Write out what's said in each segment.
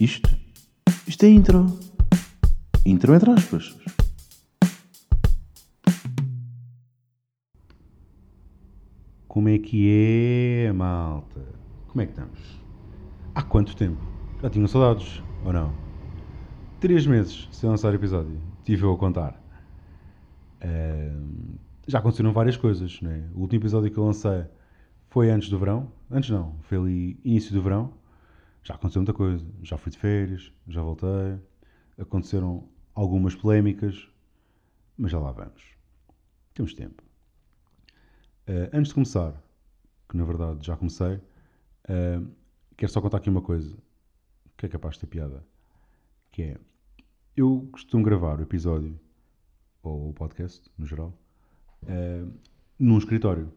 Isto? Isto é intro. Intro entre aspas. Como é que é, malta? Como é que estamos? Há quanto tempo? Já tinham saudades, ou não? Três meses sem lançar episódio. Tive eu a contar. Ahm, já aconteceram várias coisas, né? O último episódio que eu lancei foi antes do verão. Antes não, foi ali início do verão. Já aconteceu muita coisa. Já fui de férias, já voltei. Aconteceram algumas polémicas, mas já lá vamos. Temos tempo. Uh, antes de começar, que na verdade já comecei, uh, quero só contar aqui uma coisa que é capaz de ter piada. Que é, eu costumo gravar o episódio, ou o podcast, no geral, uh, num escritório.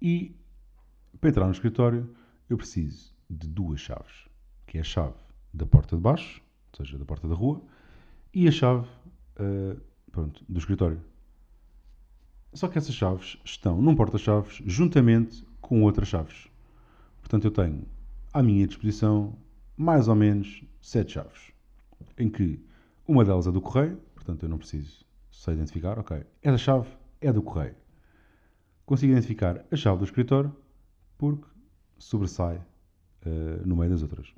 E para entrar no escritório eu preciso de duas chaves, que é a chave da porta de baixo, ou seja, da porta da rua, e a chave uh, pronto, do escritório. Só que essas chaves estão num porta-chaves juntamente com outras chaves. Portanto, eu tenho à minha disposição mais ou menos sete chaves, em que uma delas é do correio, portanto eu não preciso só identificar, ok, essa chave é do correio. Consigo identificar a chave do escritório porque sobressai uh, no meio das outras.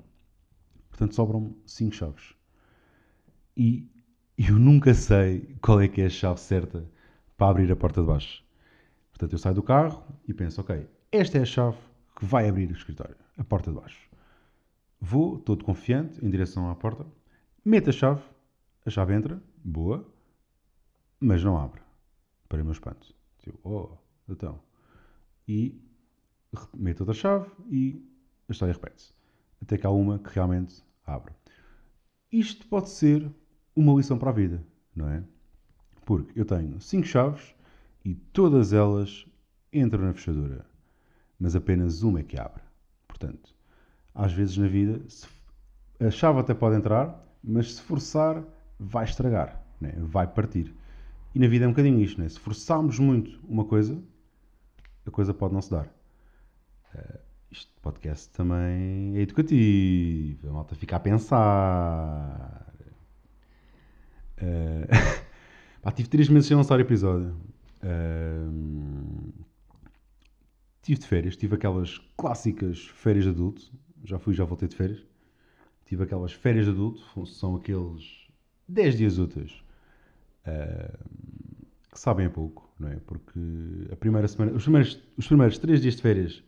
Portanto, sobram cinco chaves. E eu nunca sei qual é que é a chave certa para abrir a porta de baixo. Portanto, eu saio do carro e penso, ok, esta é a chave que vai abrir o escritório, a porta de baixo. Vou, todo confiante, em direção à porta, meto a chave, a chave entra, boa, mas não abre. Para o meu espanto. Tipo, oh, então. E meto outra chave e a história repete-se. Até que há uma que realmente abre. Isto pode ser uma lição para a vida, não é? Porque eu tenho cinco chaves e todas elas entram na fechadura, mas apenas uma é que abre. Portanto, às vezes na vida, a chave até pode entrar, mas se forçar, vai estragar, né? vai partir. E na vida é um bocadinho isto, né? se forçarmos muito uma coisa, a coisa pode não se dar. Este podcast também é educativo, a malta fica a pensar. Uh, pá, tive três meses sem lançar episódio. Uh, tive de férias, tive aquelas clássicas férias de adulto. Já fui, já voltei de férias. Tive aquelas férias de adulto, são aqueles 10 dias úteis uh, que sabem a pouco, não é? Porque a primeira semana, os primeiros, os primeiros 3 dias de férias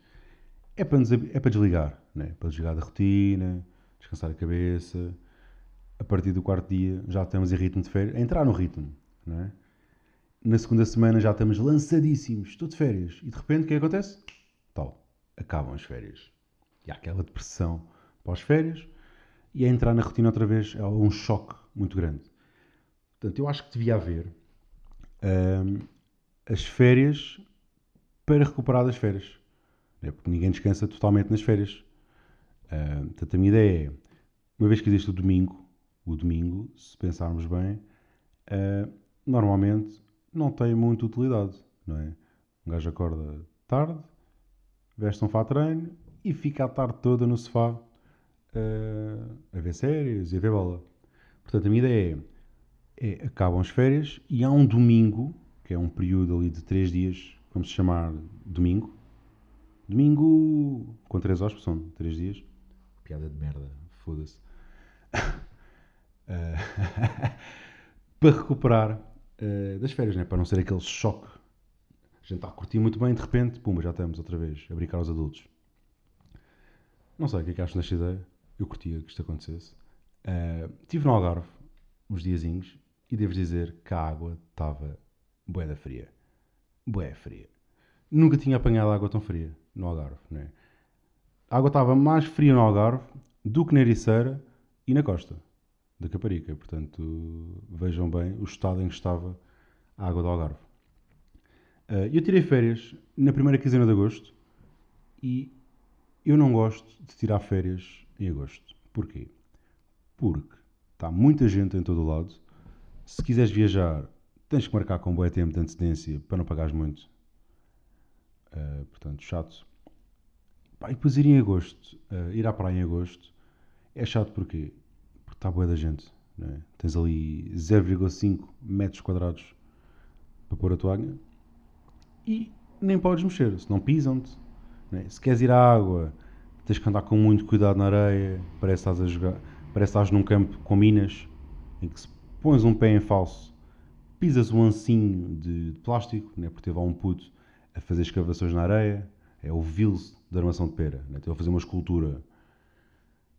é para, é para desligar, não é? Para desligar da rotina, descansar a cabeça a partir do quarto dia já estamos em ritmo de férias, a entrar no ritmo, não é? Na segunda semana já estamos lançadíssimos, estou de férias, e de repente o que, é que acontece? Tal, acabam as férias. E há aquela depressão pós-férias, e a entrar na rotina outra vez é um choque muito grande. Portanto, eu acho que devia haver hum, as férias para recuperar das férias. É porque ninguém descansa totalmente nas férias. Hum, portanto, a minha ideia é, uma vez que existe o domingo, o domingo, se pensarmos bem, uh, normalmente não tem muita utilidade, não é? Um gajo acorda tarde, veste um fato treino e fica a tarde toda no sofá uh, a ver séries e a ver bola. Portanto, a minha ideia é, é, acabam as férias e há um domingo, que é um período ali de três dias, vamos chamar domingo. Domingo com três horas, são três dias. Piada de merda, foda-se. Uh, para recuperar uh, das férias, né? para não ser aquele choque. A gente está a curtir muito bem, de repente, pumba, já estamos outra vez a brincar aos adultos. Não sei o que é que acham desta ideia. Eu curtia que isto acontecesse. Uh, estive no Algarve uns diazinhos e devo dizer que a água estava bué da fria. Bué fria. Nunca tinha apanhado água tão fria no Algarve, né? A água estava mais fria no Algarve do que na Ericeira e na costa da Caparica. Portanto, vejam bem o estado em que estava a água do Algarve. Uh, eu tirei férias na primeira quinzena de agosto e eu não gosto de tirar férias em agosto. Porquê? Porque está muita gente em todo o lado. Se quiseres viajar, tens que marcar com um bom tempo de antecedência para não pagares muito. Uh, portanto, chato. Pá, e depois ir em agosto, uh, ir à praia em agosto, É chato porquê? Porque está boa da gente. É? Tens ali 0,5 metros quadrados para pôr a água e nem podes mexer, senão pisam-te. É? Se queres ir à água, tens que andar com muito cuidado na areia, parece que estás a jogar, parece que estás num campo com minas, em que se pões um pé em falso, pisas um ancinho de, de plástico, né? porque teve lá um puto a fazer escavações na areia, é o Vils da armação de pera, né? teve a fazer uma escultura,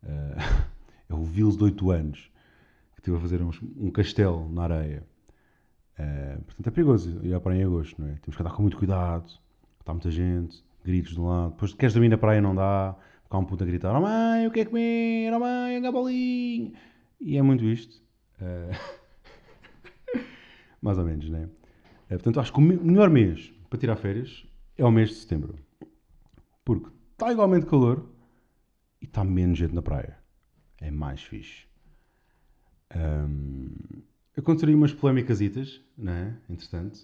uh, é o Vils de 8 anos, que teve a fazer um, um castelo na areia. Uh, portanto é perigoso ir à praia em agosto, não é? Temos que andar com muito cuidado, está muita gente, gritos de um lado, depois queres dormir na praia não dá, porque há um puto a gritar, oh mãe, eu quero comer, oh mãe, gabolinho, e é muito isto. Uh, mais ou menos, né? Uh, portanto, acho que o melhor mês para tirar férias é o mês de setembro. Porque está igualmente calor e está menos gente na praia. É mais fixe. Um, aconteceram umas polémicas, né? Entretanto,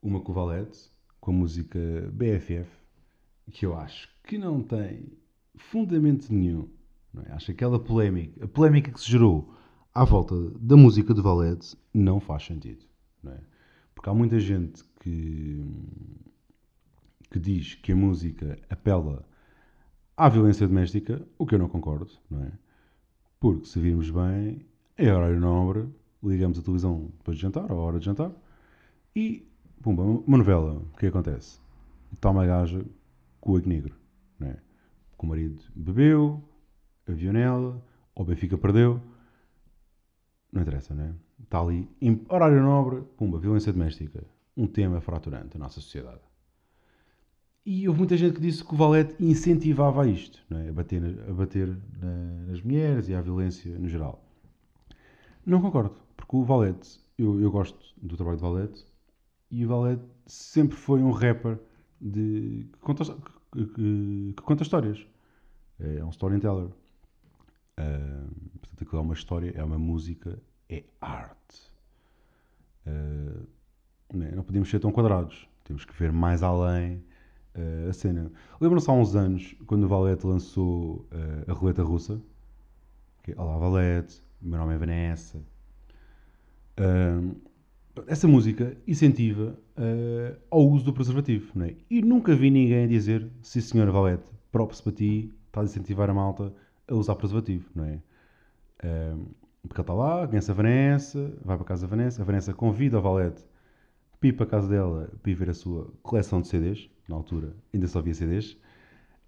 uma com o Valete, com a música BFF, que eu acho que não tem fundamento nenhum. Não é? Acho que aquela polémica, a polémica que se gerou à volta da música de Valete não faz sentido. Não é? Porque há muita gente que, que diz que a música apela à violência doméstica, o que eu não concordo, não é? Porque se virmos bem, é horário nobre, ligamos a televisão depois de jantar, ou à hora de jantar, e, pumba, uma novela, o que acontece? Está uma gaja com o olho negro, não é? Que o marido bebeu, aviou ou o Benfica perdeu, não interessa, não é? Está ali, horário nobre, pumba, violência doméstica, um tema fraturante da nossa sociedade. E houve muita gente que disse que o Valete incentivava isto, é? a bater, a bater na, nas mulheres e à violência no geral. Não concordo, porque o Valete, eu, eu gosto do trabalho de Valete, e o Valete sempre foi um rapper de, que, conta, que, que, que conta histórias. É um storyteller. Uh, portanto, aquilo é uma história, é uma música, é arte. Uh, não, não podemos ser tão quadrados. Temos que ver mais além uh, a cena. Lembram-se há uns anos, quando o Valete lançou uh, a roleta russa? É, Olá Valete, meu nome é Vanessa. Uh, essa música incentiva ao uso do preservativo. Não é? E nunca vi ninguém dizer, sim senhora Valete, props para ti, está a incentivar a malta a usar preservativo. Não é? porque ele está lá, conhece a Vanessa, vai para casa da Vanessa, a Vanessa convida o Valete para para a casa dela para ir ver a sua coleção de CDs, na altura ainda só havia CDs.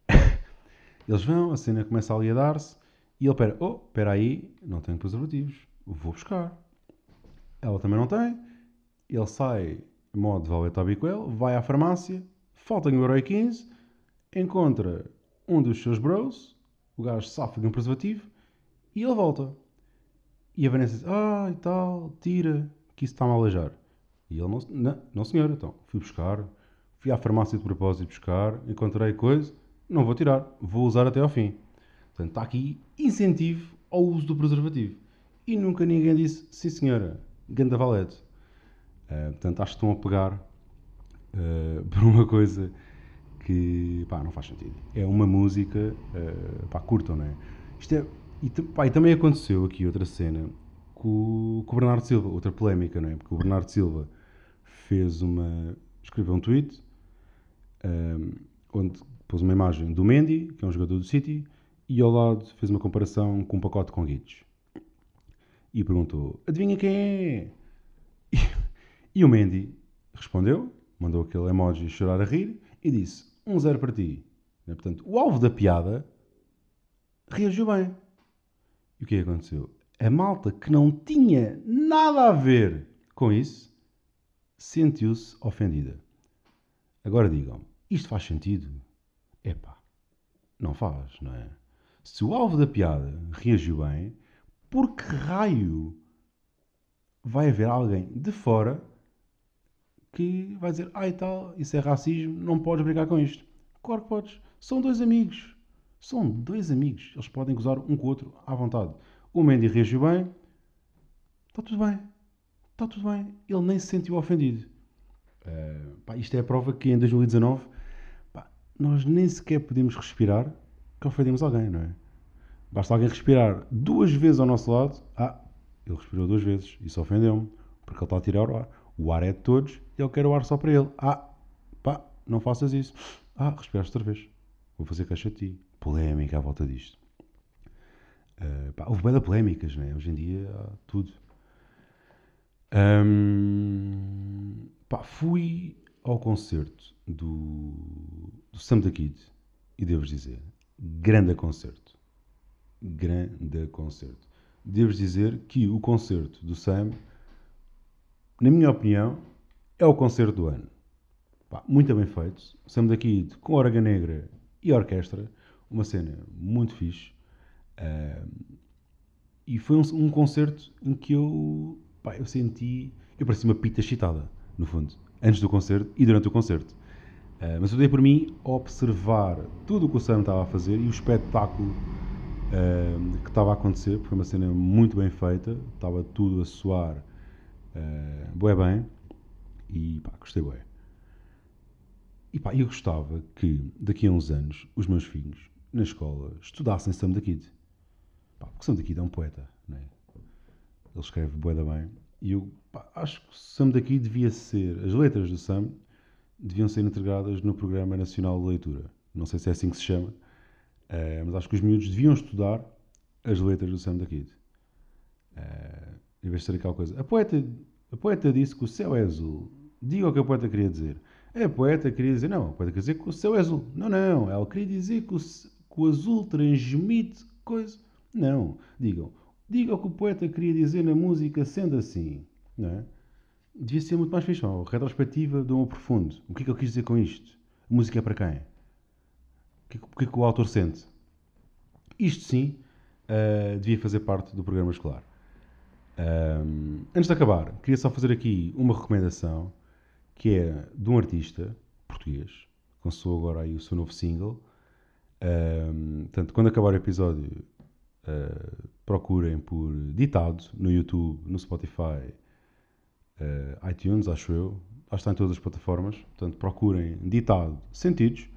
Eles vão, a cena começa ali a dar-se e ele pera, oh, espera aí, não tenho preservativos, vou buscar. Ela também não tem, ele sai, modo Valeta Bicoel, vai à farmácia, falta um euro e 15, encontra um dos seus bros, o gajo safa de um preservativo e ele volta. E a Vanessa diz, ah, e tal, tira, que isso está-me a aleijar. E ele, não, não, não senhor, então, fui buscar, fui à farmácia de propósito buscar, encontrei coisa, não vou tirar, vou usar até ao fim. Portanto, está aqui incentivo ao uso do preservativo. E nunca ninguém disse, sim senhora, ganda valete. Uh, portanto, acho que estão a pegar uh, por uma coisa que, pá, não faz sentido. É uma música, uh, pá, curtam, não é? Isto é, e, pá, e também aconteceu aqui outra cena com, com o Bernardo Silva, outra polémica, não é? Porque o Bernardo Silva fez uma. escreveu um tweet um, onde pôs uma imagem do Mendy, que é um jogador do City, e ao lado fez uma comparação com um pacote com guides. E perguntou: Adivinha quem é? E, e o Mendy respondeu, mandou aquele emoji chorar a rir e disse: Um zero para ti. Né, portanto, o alvo da piada reagiu bem. E o que aconteceu? A malta que não tinha nada a ver com isso sentiu-se ofendida. Agora digam, isto faz sentido? Epá, não faz, não é? Se o alvo da piada reagiu bem, por que raio vai haver alguém de fora que vai dizer, e tal, isso é racismo, não podes brincar com isto. Claro que podes. São dois amigos. São dois amigos. Eles podem gozar um com o outro à vontade. O Mendy reagiu bem, está tudo bem está tudo bem. Ele nem se sentiu ofendido. Uh, pá, isto é a prova que em 2019 pá, nós nem sequer podemos respirar que ofendemos alguém, não é? Basta alguém respirar duas vezes ao nosso lado. Ah, ele respirou duas vezes. Isso ofendeu-me. Porque ele está a tirar o ar. O ar é de todos e ele quer o ar só para ele. Ah, pá, não faças isso. Ah, respiraste outra vez. Vou fazer caixa de ti. Polémica à volta disto. Uh, pá, houve bem polémicas, né? Hoje em dia há tudo. Um, pá, fui ao concerto do, do Sam da Kid e devo dizer, grande concerto. Grande concerto. Devo dizer que o concerto do Sam, na minha opinião, é o concerto do ano. Pá, muito bem feito. Sam da Kid com Orga Negra e orquestra. Uma cena muito fixe. Uh, e foi um, um, concerto em que eu, pá, eu senti. Eu parecia uma pita excitada, no fundo antes do concerto e durante o concerto. Uh, mas eu dei por mim observar tudo o que o Sam estava a fazer e o espetáculo uh, que estava a acontecer, porque foi uma cena muito bem feita, estava tudo a soar uh, bué bem e pá, gostei bué. E pá, eu gostava que daqui a uns anos os meus filhos na escola estudassem Sam da Kid. Pá, porque Sam da Kid é um poeta? Ele escreve bué da bem e eu pá, acho que o Sam daqui devia ser, as letras do Sam deviam ser integradas no Programa Nacional de Leitura. Não sei se é assim que se chama, uh, mas acho que os miúdos deviam estudar as letras do Sam da Kid. Uh, em vez de ser aquela coisa. A poeta, a poeta disse que o céu é azul. Diga o que a poeta queria dizer. A poeta queria dizer, não, a poeta queria dizer que o céu é azul. Não, não, ela queria dizer que o, que o azul transmite coisa. Não, digam, Diga o que o poeta queria dizer na música sendo assim, não é? Devia ser muito mais fixe, ó, retrospectiva de um profundo. O que é que eu quis dizer com isto? A música é para quem? O que, é que, é que o autor sente? Isto sim uh, devia fazer parte do programa escolar. Um, antes de acabar, queria só fazer aqui uma recomendação que é de um artista português, que lançou agora aí o seu novo single. Um, portanto, quando acabar o episódio, uh, procurem por Ditado no YouTube, no Spotify, uh, iTunes, acho eu. Lá está em todas as plataformas. Portanto, procurem Ditado Sentidos.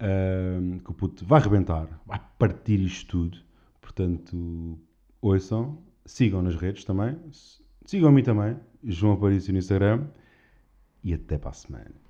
Uh, que o puto vai arrebentar, vai partir isto tudo. Portanto, ouçam, sigam nas redes também. Sigam a mim também, João Aparício no Instagram. E até para a semana.